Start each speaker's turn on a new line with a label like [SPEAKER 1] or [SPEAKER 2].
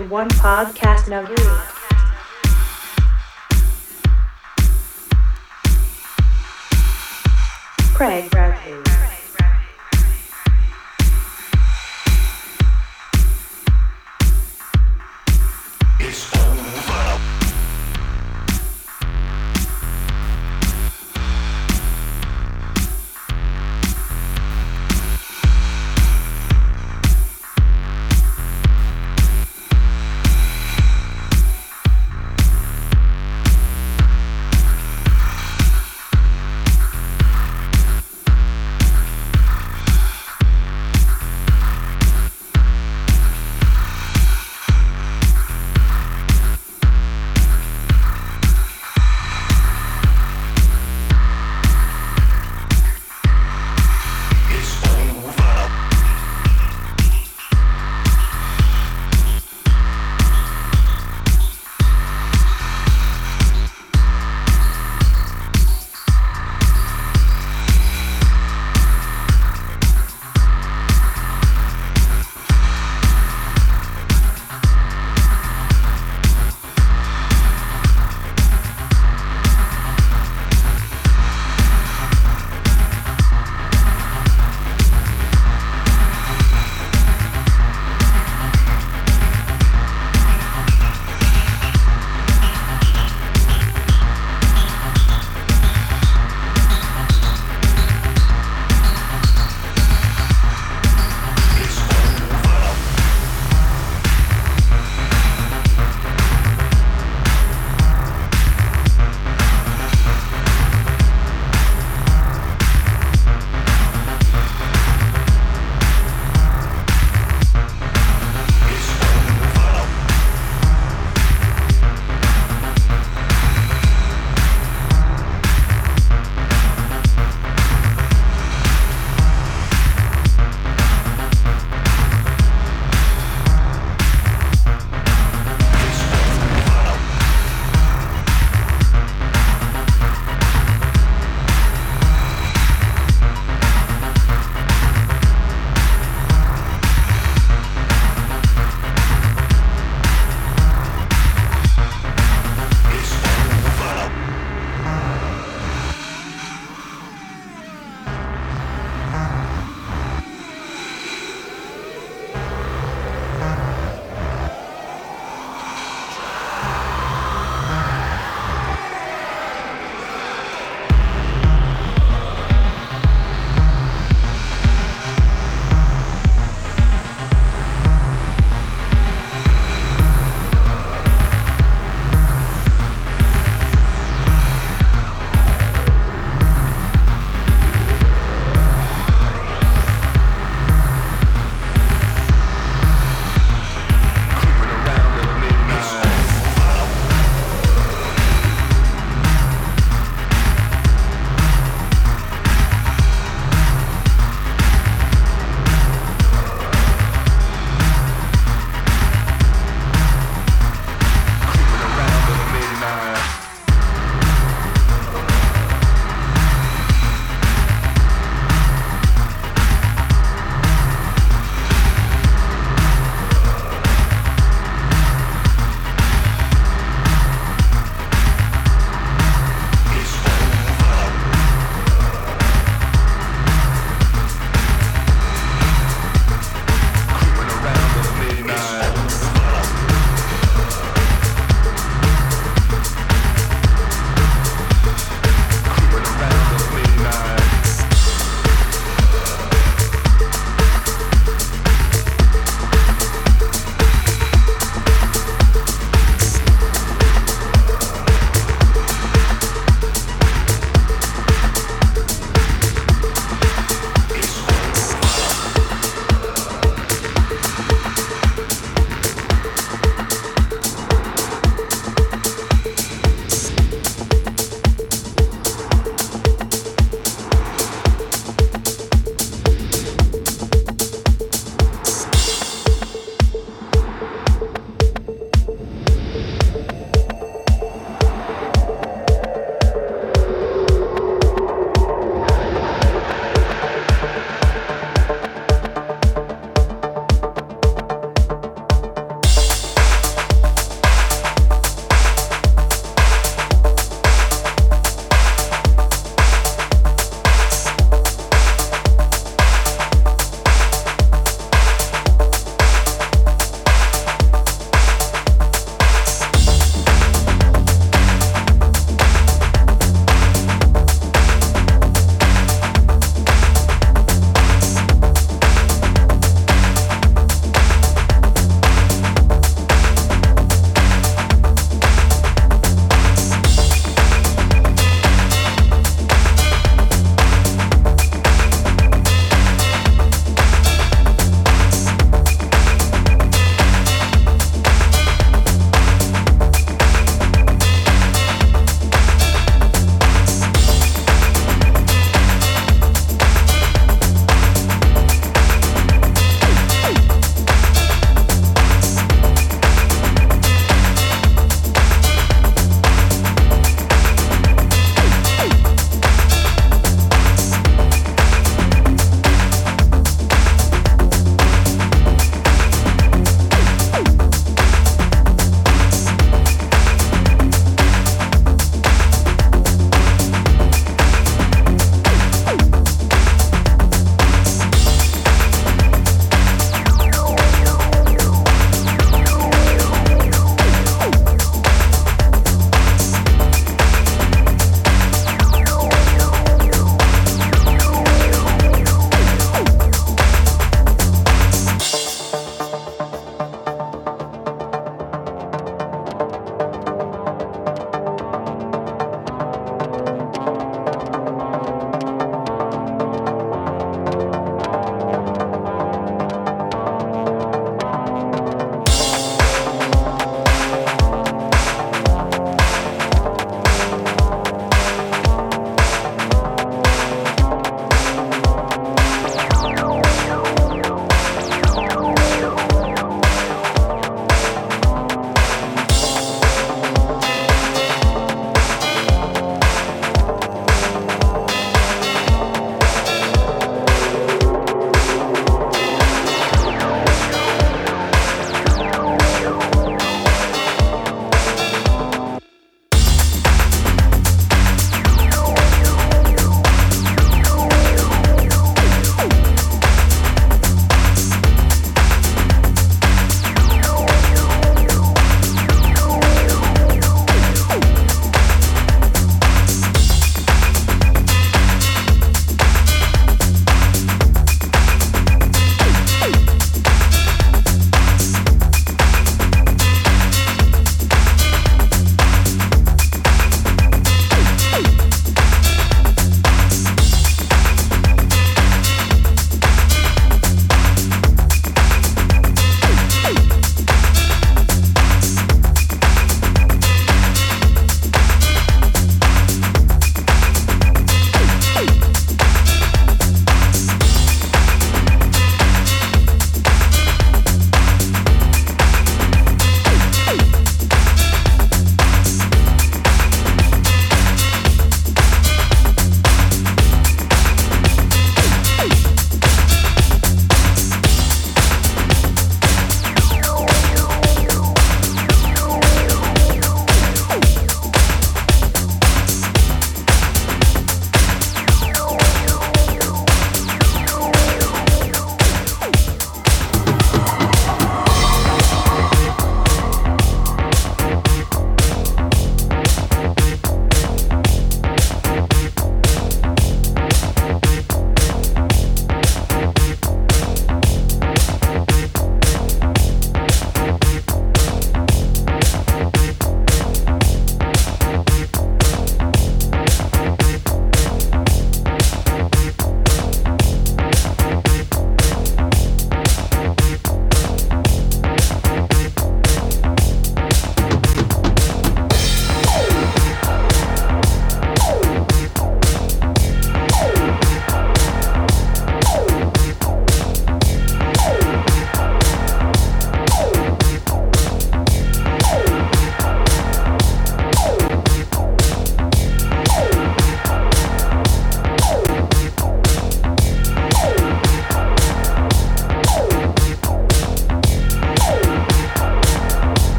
[SPEAKER 1] Section 1 Podcast Network. Craig Brown.